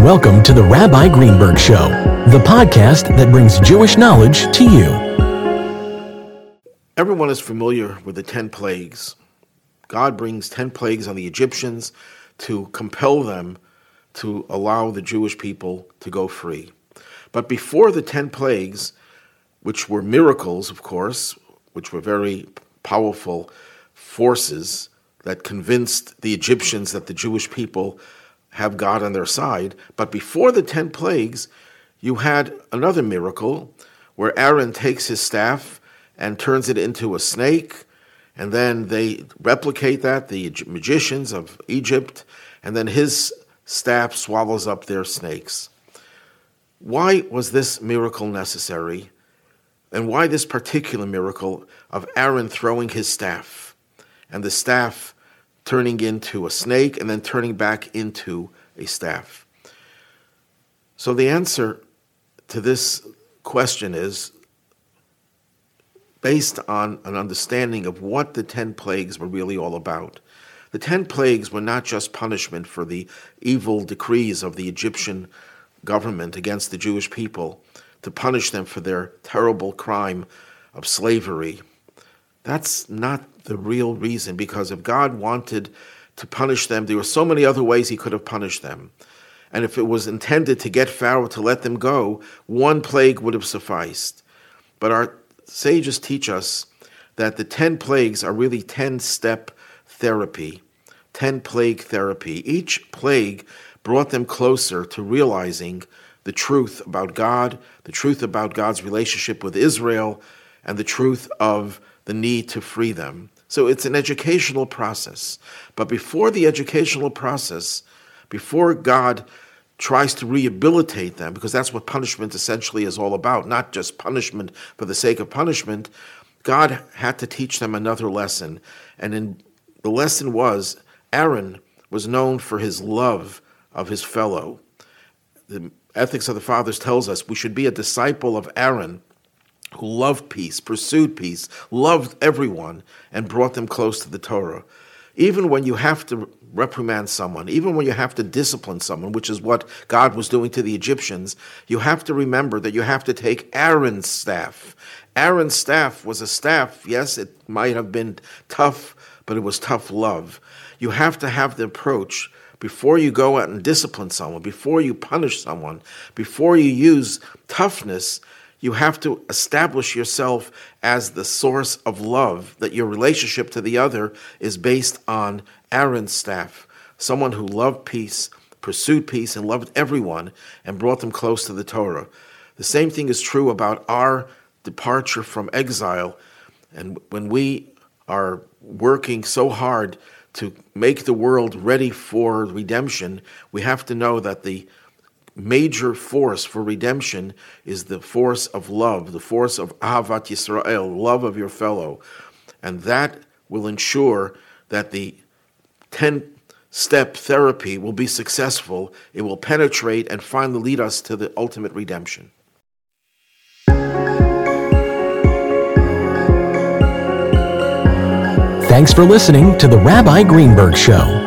Welcome to the Rabbi Greenberg Show, the podcast that brings Jewish knowledge to you. Everyone is familiar with the 10 plagues. God brings 10 plagues on the Egyptians to compel them to allow the Jewish people to go free. But before the 10 plagues, which were miracles, of course, which were very powerful forces that convinced the Egyptians that the Jewish people have God on their side. But before the 10 plagues, you had another miracle where Aaron takes his staff and turns it into a snake. And then they replicate that, the magicians of Egypt, and then his staff swallows up their snakes. Why was this miracle necessary? And why this particular miracle of Aaron throwing his staff and the staff turning into a snake and then turning back into a staff? So the answer to this question is based on an understanding of what the 10 plagues were really all about. The 10 plagues were not just punishment for the evil decrees of the Egyptian government against the Jewish people to punish them for their terrible crime of slavery. That's not the real reason, because if God wanted to punish them, there were so many other ways he could have punished them. And if it was intended to get Pharaoh to let them go, one plague would have sufficed. But our sages teach us that the 10 plagues are really 10 step therapy, 10 plague therapy. Each plague brought them closer to realizing the truth about God, the truth about God's relationship with Israel, and the truth of the need to free them. So it's an educational process. But before the educational process, before God tries to rehabilitate them, because that's what punishment essentially is all about, not just punishment for the sake of punishment, God had to teach them another lesson. And in, the lesson was Aaron was known for his love of his fellow. The Ethics of the Fathers tells us we should be a disciple of Aaron who loved peace, pursued peace, loved everyone, and brought them close to the Torah. Even when you have to reprimand someone, even when you have to discipline someone, which is what God was doing to the Egyptians, you have to remember that you have to take Aaron's staff. Aaron's staff was a staff, yes, it might have been tough, but it was tough love. You have to have the approach before you go out and discipline someone, before you punish someone, before you use toughness, you have to establish yourself as the source of love, that your relationship to the other is based on Aaron's staff, someone who loved peace, pursued peace, and loved everyone and brought them close to the Torah. The same thing is true about our departure from exile. And when we are working so hard to make the world ready for redemption, we have to know that the major force for redemption is the force of love, the force of Ahavat Yisrael, love of your fellow. And that will ensure that the 10 step therapy will be successful. It will penetrate and finally lead us to the ultimate redemption. Thanks for listening to the Rabbi Greenberg Show.